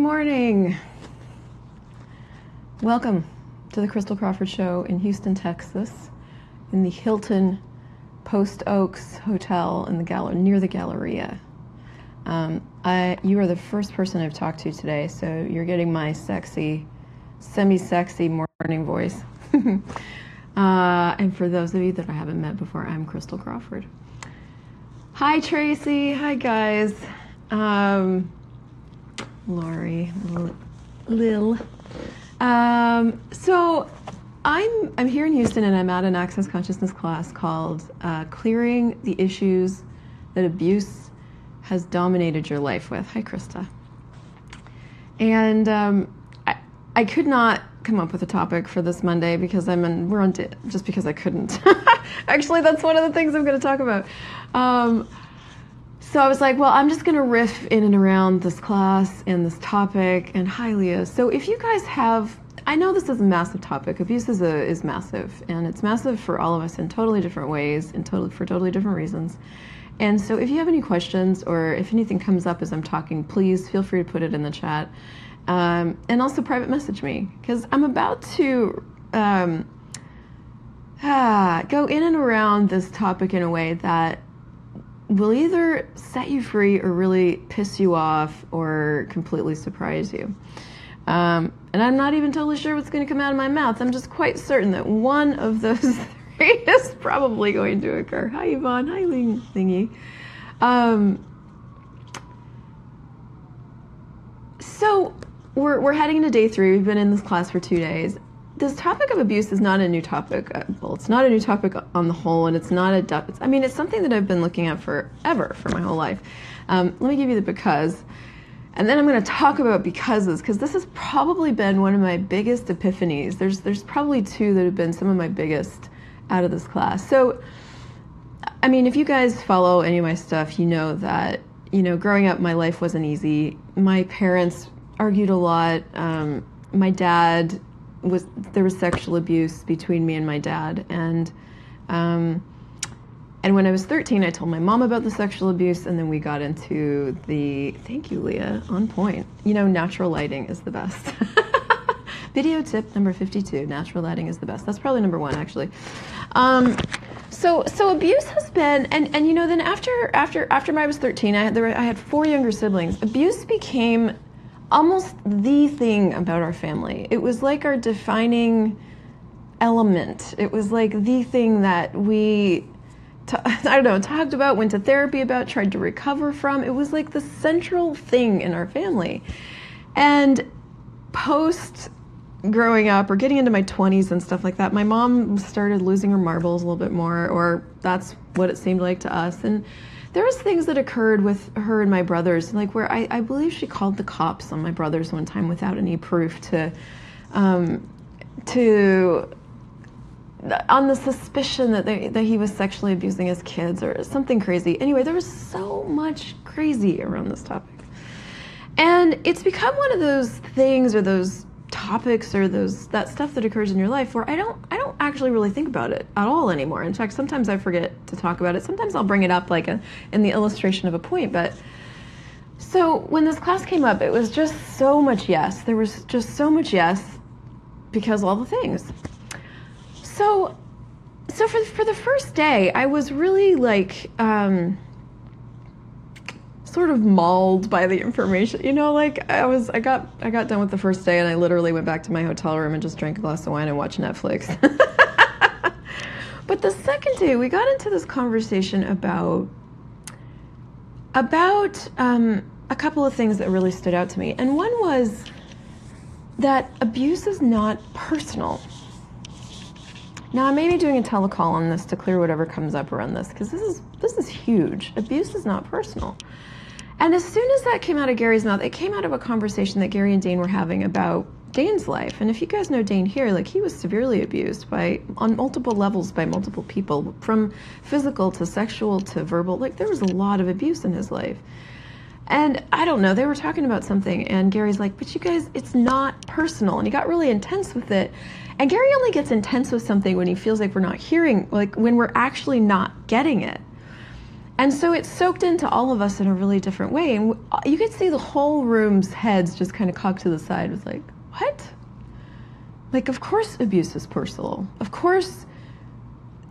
Morning. Welcome to the Christel Crawford Show in Houston, Texas, in the Hilton Post Oaks Hotel in the Gal- near the Galleria. Um, I, you are the first person I've talked to today, so you're getting my sexy, semi-sexy morning voice. uh, and for those of you that I haven't met before, I'm Christel Crawford. Hi, Tracy. Hi, guys. Um, Lori, Lil. Um, so I'm I'm here in Houston, and I'm at an Access Consciousness class called uh, "Clearing the Issues That Abuse Has Dominated Your Life With." Hi, Krista. And um, I, I could not come up with a topic for this Monday because I'm in, we're on just because I couldn't. Actually, that's one of the things I'm going to talk about. Um, so I was like, well, I'm just going to riff in and around this class and this topic. And hi, Leah. So if you guys have, I know this is a massive topic. Abuse is a, is massive, and it's massive for all of us in totally different ways and totally for totally different reasons. And so if you have any questions or if anything comes up as I'm talking, please feel free to put it in the chat. Um, and also private message me because I'm about to um, ah, go in and around this topic in a way that will either set you free or really piss you off or completely surprise you. Um, and I'm not even totally sure what's going to come out of my mouth. I'm just quite certain that one of those three is probably going to occur. Hi, Yvonne. Hi, Ling Lingy. Um, so we're, we're heading into day three. We've been in this class for two days this topic of abuse is not a new topic. Uh, well, it's not a new topic on the whole, and it's not a depth. I mean, it's something that I've been looking at forever, for my whole life. Um, let me give you the because, and then I'm going to talk about becauses because this has probably been one of my biggest epiphanies. There's there's probably two that have been some of my biggest out of this class. So, I mean, if you guys follow any of my stuff, you know that you know growing up, my life wasn't easy. My parents argued a lot. Um, my dad was there was sexual abuse between me and my dad and um, and when I was 13, I told my mom about the sexual abuse, and then we got into the thank you, Leah, on point. You know, natural lighting is the best. Video tip number 52: natural lighting is the best. That's probably number one, actually. Um, so, so abuse has been, and and you know, then after after after I was 13, I had there I had four younger siblings. Abuse became almost the thing about our family. It was like our defining element. It was like the thing that we, t- I don't know, talked about, went to therapy about, tried to recover from. It was like the central thing in our family. And post growing up or getting into my 20s and stuff like that, my mom started losing her marbles a little bit more, or that's what it seemed like to us. And there was things that occurred with her and my brothers, like where I, I believe she called the cops on my brothers one time without any proof to, um, to, on the suspicion that they, that he was sexually abusing his kids or something crazy. Anyway, there was so much crazy around this topic, and it's become one of those things or those topics or those that stuff that occurs in your life where I don't I don't actually really think about it at all anymore. In fact, sometimes I forget to talk about it. Sometimes I'll bring it up like a, in the illustration of a point, but so when this class came up, it was just so much yes. There was just so much yes because all the things. So so for for the first day, I was really like um sort of mauled by the information. You know, like I was, I got, I got done with the first day, and I literally went back to my hotel room and just drank a glass of wine and watched Netflix. but the second day, we got into this conversation about about um, a couple of things that really stood out to me, and one was that abuse is not personal. Now I may be doing a telecall on this to clear whatever comes up around this because this is this is huge. Abuse is not personal. And as soon as that came out of Gary's mouth, it came out of a conversation that Gary and Dane were having about Dane's life. And if you guys know Dane Heer, like he was severely abused by on multiple levels by multiple people, from physical to sexual to verbal. Like there was a lot of abuse in his life. And I don't know, they were talking about something, and Gary's like, But you guys, it's not personal. And he got really intense with it. And Gary only gets intense with something when he feels like we're not hearing, like when we're actually not getting it. And so it soaked into all of us in a really different way. And you could see the whole room's heads just kind of cocked to the side. It was like, what? Like, of course abuse is personal. Of course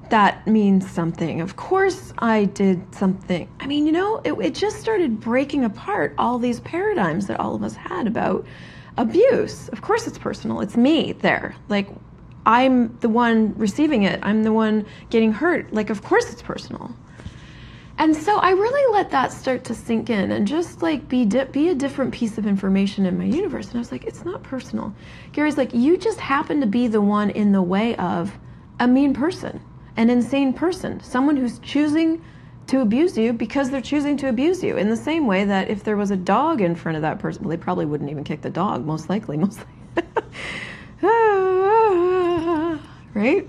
that means something. Of course I did something. I mean, you know, it, it just started breaking apart all these paradigms that all of us had about abuse. Of course it's personal. It's me there. Like, I'm the one receiving it. I'm the one getting hurt. Like, of course it's personal. And so I really let that start to sink in and just like be di- be a different piece of information in my universe. And I was like, it's not personal. Gary's like, you just happen to be the one in the way of a mean person, an insane person, someone who's choosing to abuse you because they're choosing to abuse you. In the same way that if there was a dog in front of that person, well, they probably wouldn't even kick the dog, most likely, most likely. right?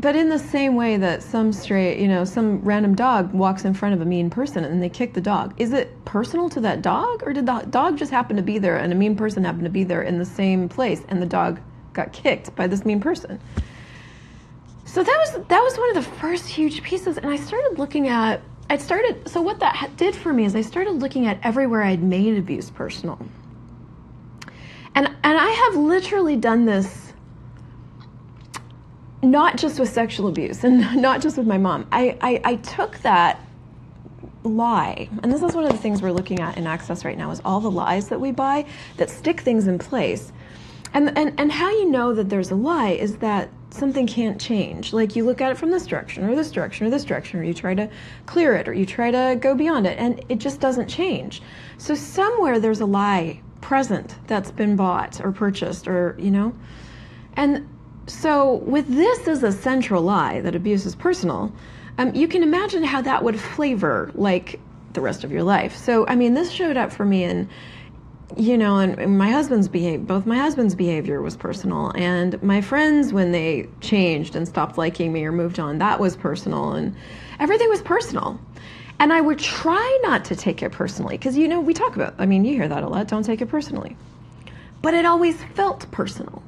But in the same way that some stray, you know, some random dog walks in front of a mean person and they kick the dog, is it personal to that dog or did the dog just happen to be there and a mean person happened to be there in the same place and the dog got kicked by this mean person? So that was that was one of the first huge pieces and I started looking at I started so what that did for me is I started looking at everywhere I'd made abuse personal. And and I have literally done this not just with sexual abuse and not just with my mom. I, I, I took that lie, and this is one of the things we're looking at in Access right now, is all the lies that we buy that stick things in place. And, and, and how you know that there's a lie is that something can't change. Like you look at it from this direction or this direction or this direction, or you try to clear it or you try to go beyond it, and it just doesn't change. So somewhere there's a lie present that's been bought or purchased or, you know, and so, with this as a central lie that abuse is personal, um, you can imagine how that would flavor like the rest of your life. So, I mean, this showed up for me in, you know, and, and my husband's behavior, both my husband's behavior was personal, and my friends, when they changed and stopped liking me or moved on, that was personal, and everything was personal. And I would try not to take it personally because, you know, we talk about, I mean, you hear that a lot, don't take it personally. But it always felt personal.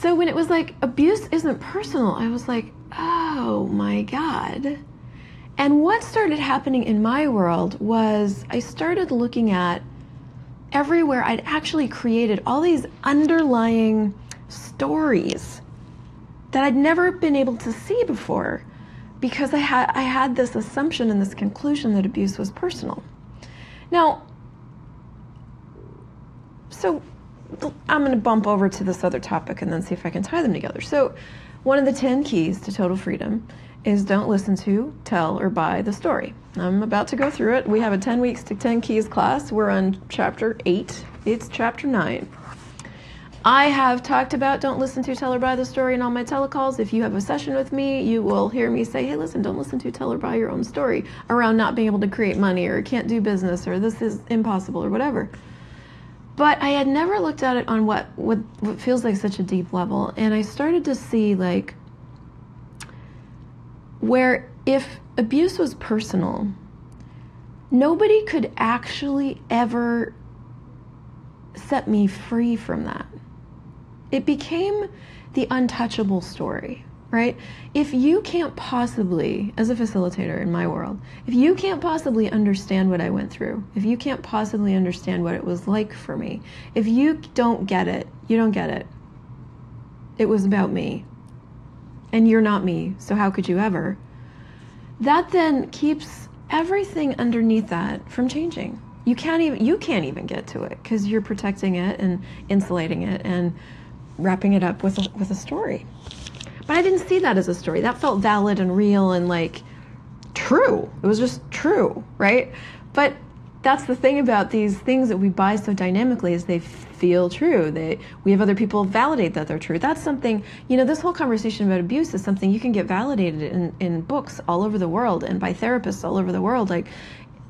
So when it was like abuse isn't personal, I was like, oh my God. And what started happening in my world was I started looking at everywhere I'd actually created all these underlying stories that I'd never been able to see before because I had I had this assumption and this conclusion that abuse was personal. Now, so I'm going to bump over to this other topic and then see if I can tie them together. So, one of the 10 keys to total freedom is don't listen to, tell, or buy the story. I'm about to go through it. We have a 10 weeks to 10 keys class. We're on chapter 8, it's chapter 9. I have talked about don't listen to, tell, or buy the story in all my telecalls. If you have a session with me, you will hear me say, hey, listen, don't listen to, tell, or buy your own story around not being able to create money or can't do business or this is impossible or whatever. But I had never looked at it on what, what, what feels like such a deep level. And I started to see, like, where if abuse was personal, nobody could actually ever set me free from that. It became the untouchable story right? If you can't possibly, as a facilitator in my world, if you can't possibly understand what I went through, if you can't possibly understand what it was like for me, if you don't get it, you don't get it. It was about me. And you're not me, so how could you ever? That then keeps everything underneath that from changing. You can't even you can't even get to it because you're protecting it and insulating it and wrapping it up with a, with a story. But I didn't see that as a story. That felt valid and real and like true. It was just true, right? But that's the thing about these things that we buy so dynamically is they feel true. They we have other people validate that they're true. That's something, you know, this whole conversation about abuse is something you can get validated in, in books all over the world and by therapists all over the world. Like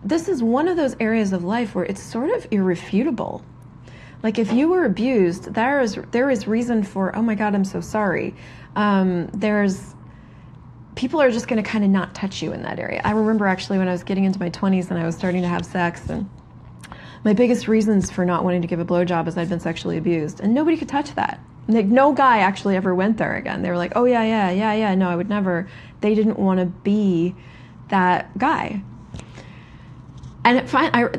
this is one of those areas of life where it's sort of irrefutable. Like if you were abused, there is there is reason for, oh my God, I'm so sorry um, there's people are just going to kind of not touch you in that area. I remember actually when I was getting into my 20s and I was starting to have sex and my biggest reasons for not wanting to give a blowjob is I'd been sexually abused and nobody could touch that. Like no guy actually ever went there again. They were like, "Oh yeah, yeah, yeah, yeah, no, I would never." they didn't want to be that guy. And it fine. I,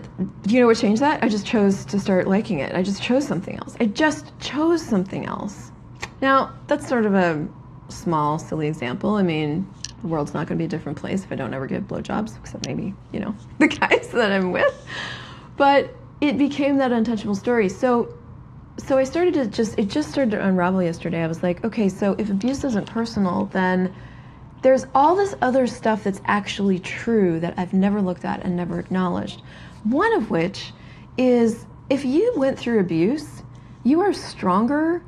you know what changed that? I just chose to start liking it. I just chose something else. I just chose something else. Now that's sort of a small, silly example. I mean, the world's not going to be a different place if I don't ever get blowjobs, except maybe you know the guys that I'm with. But it became that untouchable story. So, so I started to just it just started to unravel yesterday. I was like, okay, so if abuse isn't personal, then there's all this other stuff that's actually true that I've never looked at and never acknowledged. One of which is if you went through abuse, you are stronger.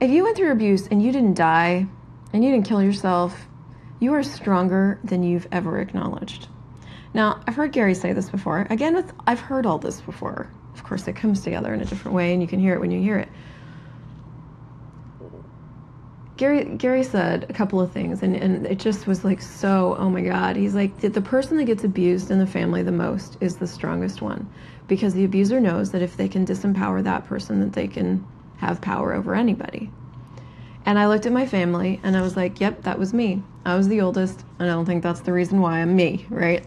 If you went through abuse and you didn't die and you didn't kill yourself, you are stronger than you've ever acknowledged. Now, I've heard Gary say this before. Again, with, I've heard all this before. Of course, it comes together in a different way, and you can hear it when you hear it. Gary Gary said a couple of things, and, and it just was like so. Oh my God! He's like the person that gets abused in the family the most is the strongest one, because the abuser knows that if they can disempower that person, that they can have power over anybody. And I looked at my family, and I was like, "Yep, that was me. I was the oldest, and I don't think that's the reason why I'm me, right?"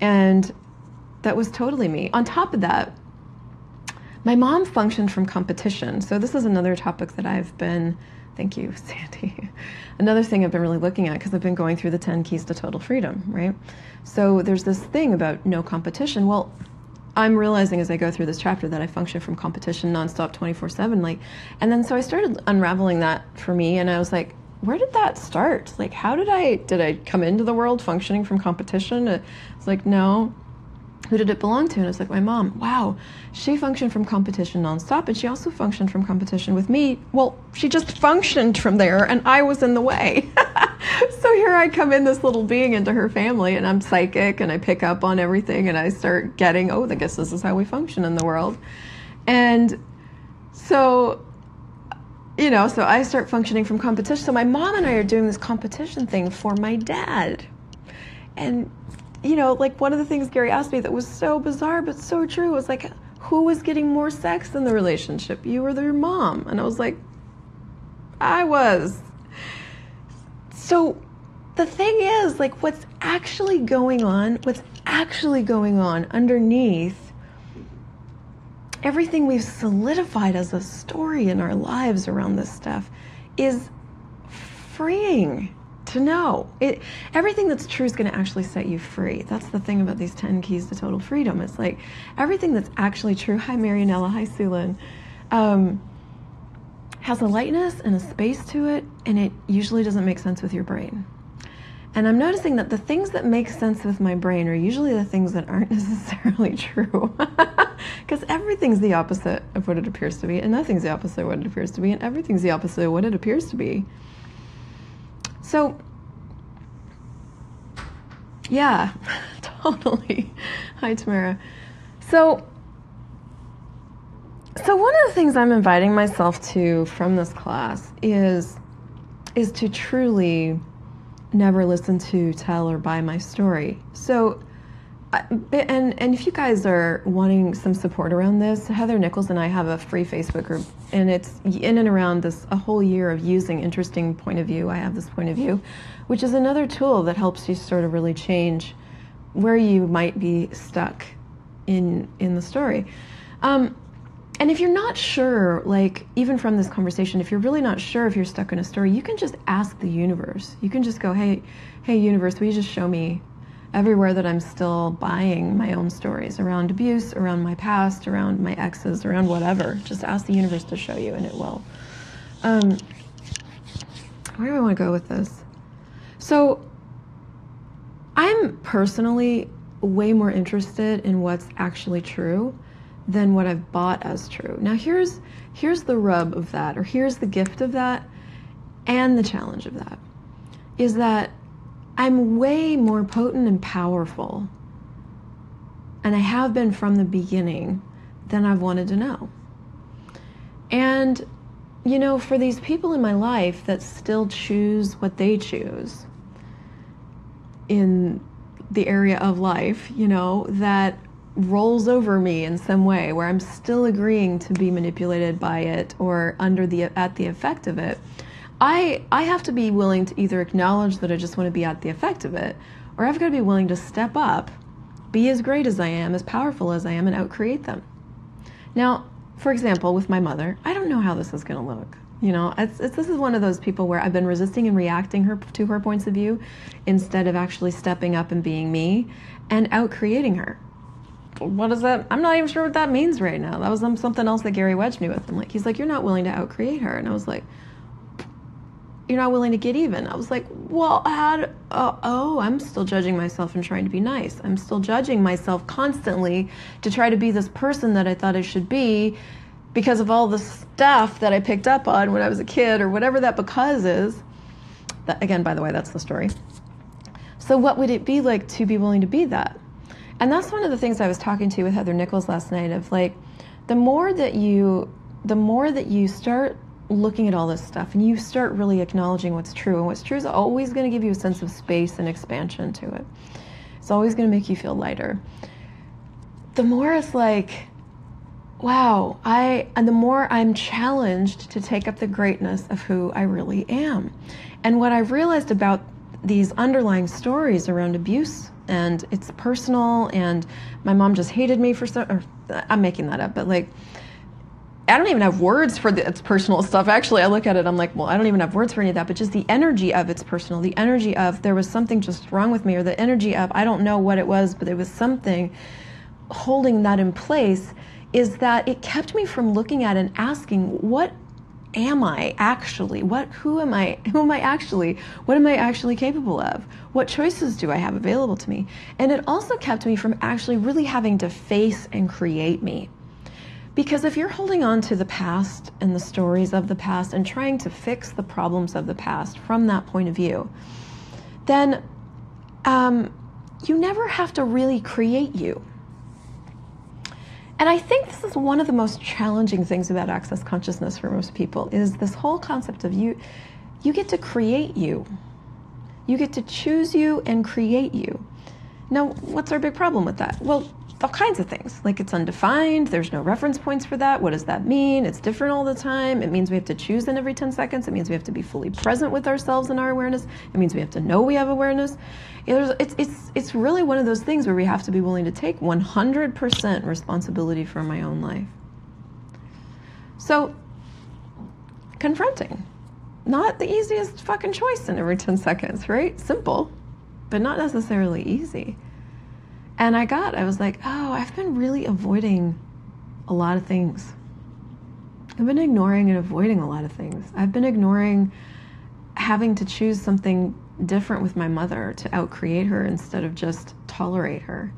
And that was totally me. On top of that, my mom functioned from competition. So this is another topic that I've been Thank you, Sandy. Another thing I've been really looking at because I've been going through the 10 keys to total freedom, right? So there's this thing about no competition. Well, I'm realizing as I go through this chapter that I function from competition nonstop 24 7. Like, and then so I started unraveling that for me, and I was like, where did that start? Like, how did I, did I come into the world functioning from competition? It's like, no, who did it belong to? And it's like my mom. Wow, she functioned from competition nonstop, and she also functioned from competition with me. Well, she just functioned from there, and I was in the way. so here I come in, this little being, into her family, and I'm psychic, and I pick up on everything, and I start getting, oh, I guess this is how we function in the world, and so. You know, so I start functioning from competition. So my mom and I are doing this competition thing for my dad. And you know, like one of the things Gary asked me that was so bizarre but so true was like, who was getting more sex in the relationship, you or your mom? And I was like, I was. So the thing is, like, what's actually going on, what's actually going on underneath everything we've solidified as a story in our lives around this stuff is freeing to know. It everything that's true is going to actually set you free. That's the thing about these 10 keys to total freedom. It's like everything that's actually true hi marianella hi sulin um, has a lightness and a space to it and it usually doesn't make sense with your brain and i'm noticing that the things that make sense with my brain are usually the things that aren't necessarily true because everything's the opposite of what it appears to be and nothing's the opposite of what it appears to be and everything's the opposite of what it appears to be so, yeah, totally. Hi, Tamara. So, so one of the things I'm inviting myself to from this class is is to truly never listen to, tell, or buy my story. So and and if you guys are wanting some support around this, Heather Nichols and I have a free Facebook group, and it's in and around this a whole year of using interesting point of view. I have this point of view, which is another tool that helps you sort of really change where you might be stuck in in the story. Um, and if you're not sure, like even from this conversation, if you're really not sure if you're stuck in a story, you can just ask the universe. You can just go, "Hey, hey, universe, will you just show me everywhere that I'm still buying my own stories around abuse, around my past, around my exes, around whatever. Just ask the universe to show you, and it will. Um, where do I want to go with this? So, I'm personally way more interested in what's actually true than what I've bought as true. Now, here's here's the rub of that, or here's the gift of that, and the challenge of that, is that I'm way more potent and powerful. And I have been from the beginning than I've wanted to know. And, you know, for these people in my life that still choose what they choose in the area of life, you know, that rolls over me in some way where I'm still agreeing to be manipulated by it or under the at the effect of it I I have to be willing to either acknowledge that I just want to be at the effect of it, or I've got to be willing to step up, be as great as I am, as powerful as I am, and outcreate them. Now, for example, with my mother, I don't know how this is going to look. You know, it's, it's, this is one of those people where I've been resisting and reacting her to her points of view instead of actually stepping up and being me and out creating her. What is that? I'm not even sure what that means right now. That was something else that Gary Wedge knew with him. Like he's like, you're not willing to out create her, and I was like, you're not willing to get even. I was like, well, how? Do, uh, oh, I'm still judging myself and trying to be nice. I'm still judging myself constantly to try to be this person that I thought I should be because of all the stuff that I picked up on when I was a kid or whatever that because is. That, again, by the way, that's the story. So, what would it be like to be willing to be that? And that's one of the things I was talking to with Heather Nichols last night of like, the more that you, the more that you start looking at all this stuff and you start really acknowledging what's true, and what's true is always going to give you a sense of space and expansion to it. It's always going to make you feel lighter. The more it's like, wow, I and the more I'm challenged to take up the greatness of who I really am. And what I've realized about these underlying stories around abuse and it's personal and my mom just hated me for so or I'm making that up, but like I don't even have words for the, its personal stuff. Actually, I look at it, I'm like, well, I don't even have words for any of that, but just the energy of it's personal, the energy of there was something just wrong with me, or the energy of I don't know what it was, but there was something holding that in place is that it kept me from looking at and asking what am I actually? What who am I? Who am I actually? What am I actually capable of? What choices do I have available to me? And it also kept me from actually really having to face and create me. Because if you're holding on to the past and the stories of the past and trying to fix the problems of the past from that point of view, then um, you never have to really create you. And I think this is one of the most challenging things about access consciousness for most people is this whole concept of you you get to create you. You get to choose you and create you. Now, what's our big problem with that? Well, all kinds of things. Like it's undefined, there's no reference points for that. What does that mean? It's different all the time. It means we have to choose in every 10 seconds. It means we have to be fully present with ourselves and our awareness. It means we have to know we have awareness it's, it's, it's really one of those things where we have to be willing to take 100% responsibility for my own life. So, confronting. Not the easiest fucking choice in every 10 seconds, right? Simple, but not necessarily easy. And I got, I was like, oh, I've been really avoiding a lot of things. I've been ignoring and avoiding a lot of things. I've been ignoring having to choose something different with my mother to outcreate her instead of just tolerate her.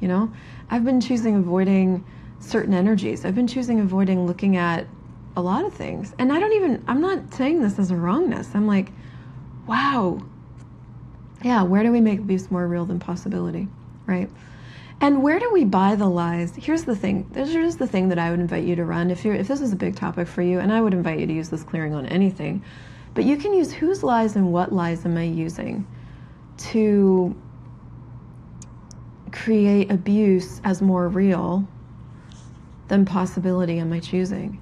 You know, I've been choosing avoiding certain energies. I've been choosing avoiding looking at a lot of things. And I don't even, I'm not saying this as a wrongness. I'm like, wow. Yeah, where do we make abuse more real than possibility? Right? And where do we buy the lies? Here's the thing. Here's the thing that I would invite you to run if you're if this is a big topic for you, and I would invite you to use this clearing on anything. But you can use whose lies and what lies am I using to create abuse as more real than possibility am I choosing?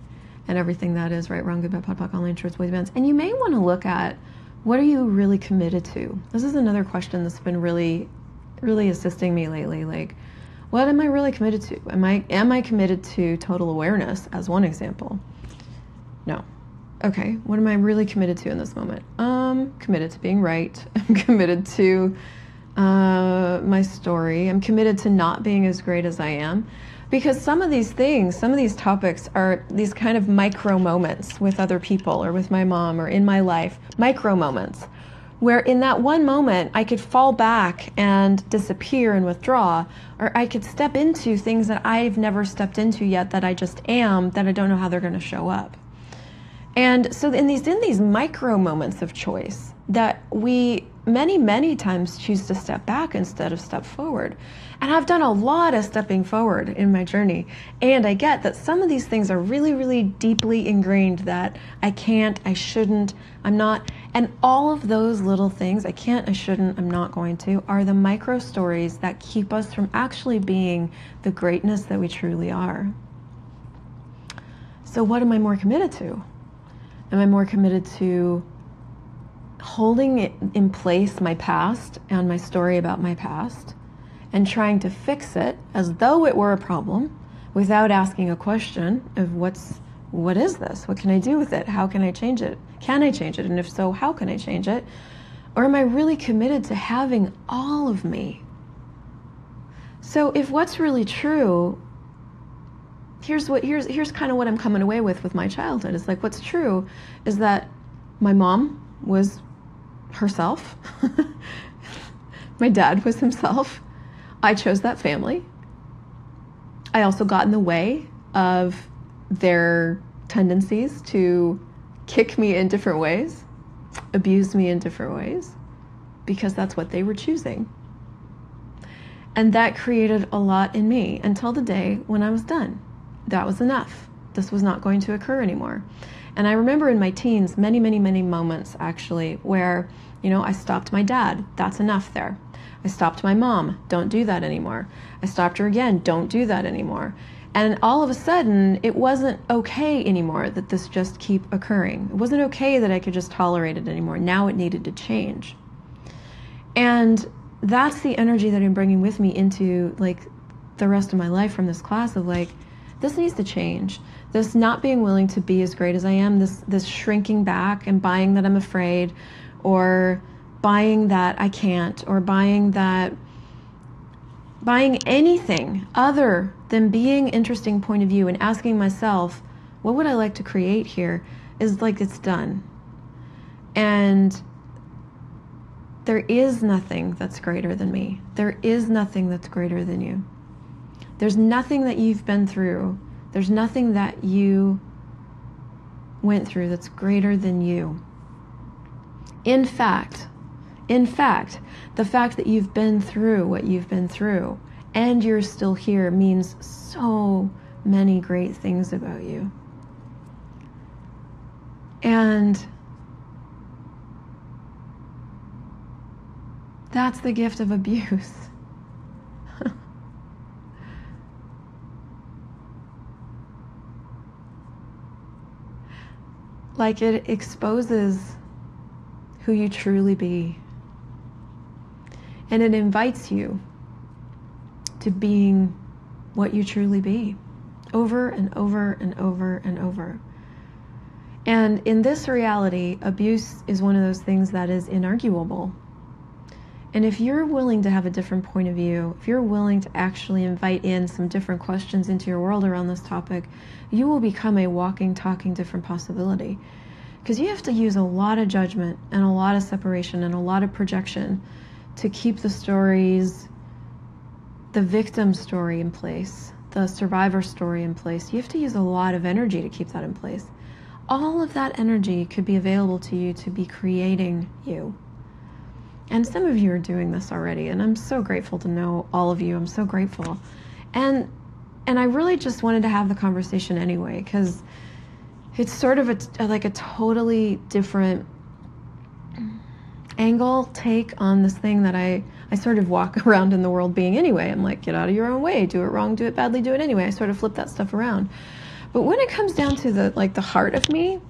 And everything that is right, wrong, good, bad, POD, POC, all nine church, boys, events. And you may want to look at what are you really committed to? This is another question that's been really, really assisting me lately. Like, what am I really committed to? Am I am I committed to total awareness as one example? No okay, what am I really committed to in this moment? Um, committed to being right. I'm committed to uh, my story. I'm committed to not being as great as I am. Because some of these things, some of these topics are these kind of micro moments with other people or with my mom or in my life, micro moments, where in that one moment I could fall back and disappear and withdraw, or I could step into things that I've never stepped into yet that I just am, that I don't know how they're going to show up. And so in these in these micro moments of choice that we many many times choose to step back instead of step forward. And I've done a lot of stepping forward in my journey, and I get that some of these things are really really deeply ingrained that I can't, I shouldn't, I'm not and all of those little things, I can't, I shouldn't, I'm not going to, are the micro stories that keep us from actually being the greatness that we truly are. So what am I more committed to? Am I more committed to holding in place my past and my story about my past and trying to fix it as though it were a problem without asking a question of what's what is this? What can I do with it? How can I change it? Can I change it? And if so, how can I change it? Or am I really committed to having all of me? So if what's really true here's what here's here's kind of what I'm coming away with with my childhood. It's like what's true is that my mom was herself. my dad was himself. I chose that family. I also got in the way of their tendencies to kick me in different ways, abuse me in different ways, because that's what they were choosing. And that created a lot in me until the day when I was done. That was enough. This was not going to occur anymore. And I remember in my teens, many, many, many moments actually, where, you know, I stopped my dad. That's enough there. I stopped my mom. Don't do that anymore. I stopped her again. Don't do that anymore. And all of a sudden, it wasn't okay anymore that this just keep occurring. It wasn't okay that I could just tolerate it anymore. Now it needed to change. And that's the energy that I'm bringing with me into like the rest of my life from this class of like, this needs to change. This not being willing to be as great as I am, this this shrinking back and buying that I'm afraid or buying that I can't or buying that buying anything other than being interesting point of view and asking myself, what would I like to create here is like it's done. And there is nothing that's greater than me. There is nothing that's greater than you. There's nothing that you've been through. There's nothing that you went through that's greater than you. In fact, in fact, the fact that you've been through what you've been through and you're still here means so many great things about you. And that's the gift of abuse. like it exposes who you truly be and it invites you to being what you truly be over and over and over and over. And in this reality, abuse is one of those things that is inarguable. And if you're willing to have a different point of view, if you're willing to actually invite in some different questions into your world around this topic, you will become a walking, talking different possibility. Because you have to use a lot of judgment and a lot of separation and a lot of projection to keep the stories, the victim story in place, the survivor story in place. You have to use a lot of energy to keep that in place. All of that energy could be available to you to be creating you. And some of you are doing this already, and I'm so grateful to know all of you. I'm so grateful. And and I really just wanted to have the conversation anyway cuz it's sort of a, like a totally different angle take on this thing that I I sort of walk around in the world being anyway. I'm like, get out of your own way, do it wrong, do it badly, do it anyway. I sort of flip that stuff around. But when it comes down to the like the heart of me,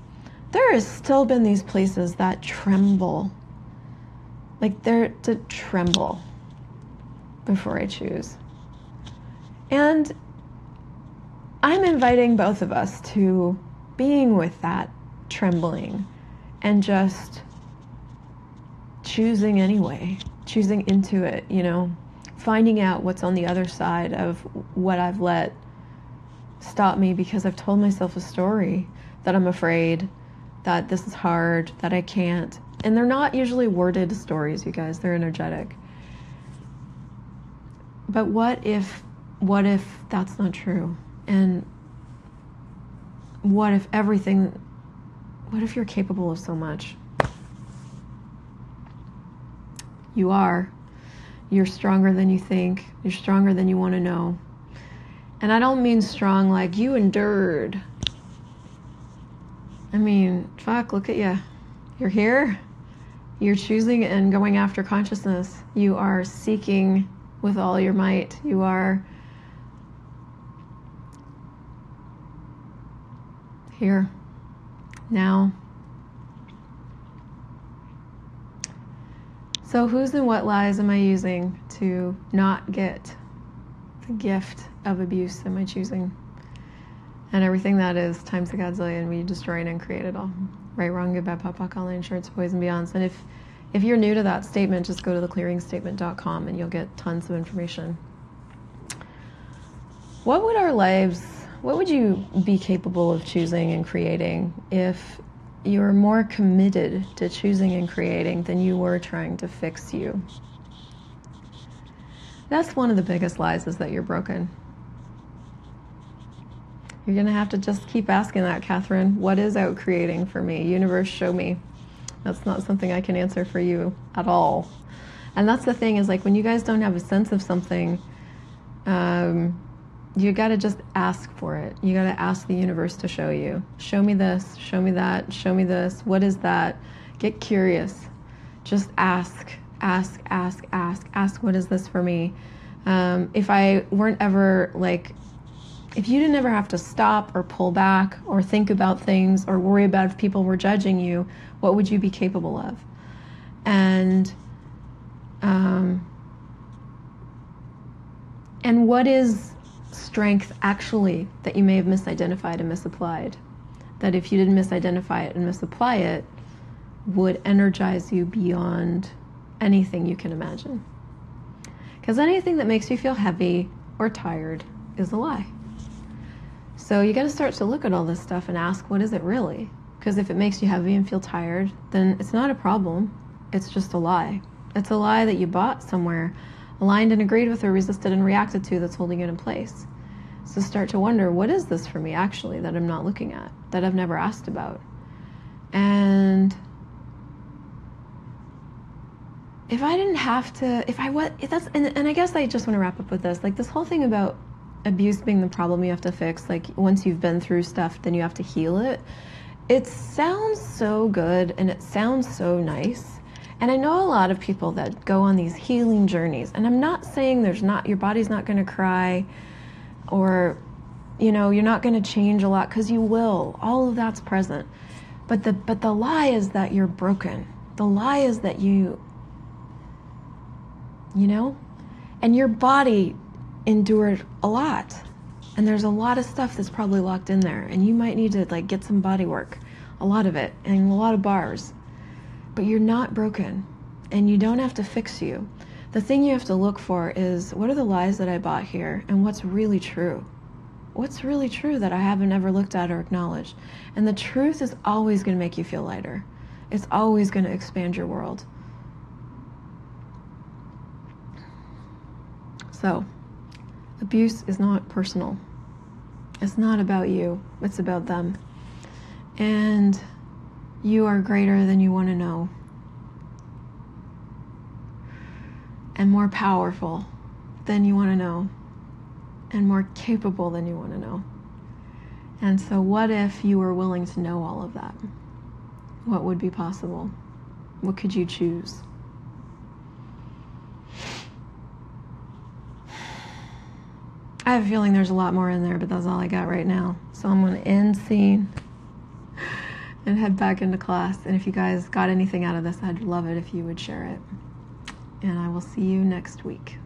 there has still been these places that tremble. Like they're to tremble before I choose. And I'm inviting both of us to being with that trembling and just choosing anyway, choosing into it, you know, finding out what's on the other side of what I've let stop me because I've told myself a story that I'm afraid, that this is hard, that I can't. And they're not usually worded stories, you guys, they're energetic. But what if what if that's not true? And what if everything what if you're capable of so much? You are. You're stronger than you think. You're stronger than you want to know. And I don't mean strong like you endured. I mean, fuck, look at you. You're here. You're choosing and going after consciousness. You are seeking with all your might. You are here, now. So, whose and what lies am I using to not get the gift of abuse am I choosing? And everything that is times a godzillion, we destroy and create it all. Right, wrong, good, bad, POD, POC, all insurance, and beyonds. And if if you're new to that statement, just go to theclearingstatement.com and you'll get tons of information. What would our lives, what would you be capable of choosing and creating if you were more committed to choosing and creating than you were trying to fix you? That's one of the biggest lies is that you're broken. You're going to have to just keep asking that, Catherine. What is out creating for me? Universe, show me. That's not something I can answer for you at all. And that's the thing is like when you guys don't have a sense of something, um, you got to just ask for it. You got to ask the universe to show you. Show me this, show me that, show me this. What is that? Get curious. Just ask, ask, ask, ask, ask, what is this for me? Um, if I weren't ever like if you didn't ever have to stop or pull back or think about things or worry about if people were judging you, what would you be capable of? And um, and what is strength actually that you may have misidentified and misapplied? That if you didn't misidentify it and misapply it, would energize you beyond anything you can imagine. Because anything that makes you feel heavy or tired is a lie. So you got to start to look at all this stuff and ask, what is it really? Because if it makes you heavy and feel tired, then it's not a problem. It's just a lie. It's a lie that you bought somewhere, aligned and agreed with or resisted and reacted to that's holding it in place. So start to wonder, what is this for me actually that I'm not looking at, that I've never asked about? And if I didn't have to, if I was, if that's, and, and I guess I just want to wrap up with this, like this whole thing about abuse being the problem you have to fix, like once you've been through stuff, then you have to heal it. It sounds so good and it sounds so nice. And I know a lot of people that go on these healing journeys. And I'm not saying there's not, your body's not going to cry or, you know, you're not going to change a lot because you will. All of that's present. But the, but the lie is that you're broken. The lie is that you, you know, and your body endured a lot. And there's a lot of stuff that's probably locked in there. And you might need to like get some body work, a lot of it, and a lot of bars. But you're not broken. And you don't have to fix you. The thing you have to look for is what are the lies that I bought here and what's really true? What's really true that I haven't ever looked at or acknowledged? And the truth is always going to make you feel lighter. It's always going to expand your world. So, abuse is not personal. It's not about you, it's about them. And you are greater than you want to know, and more powerful than you want to know, and more capable than you want to know. And so, what if you were willing to know all of that? What would be possible? What could you choose? I have a feeling there's a lot more in there, but that's all I got right now. So I'm going to end scene and head back into class. And if you guys got anything out of this, I'd love it if you would share it. And I will see you next week.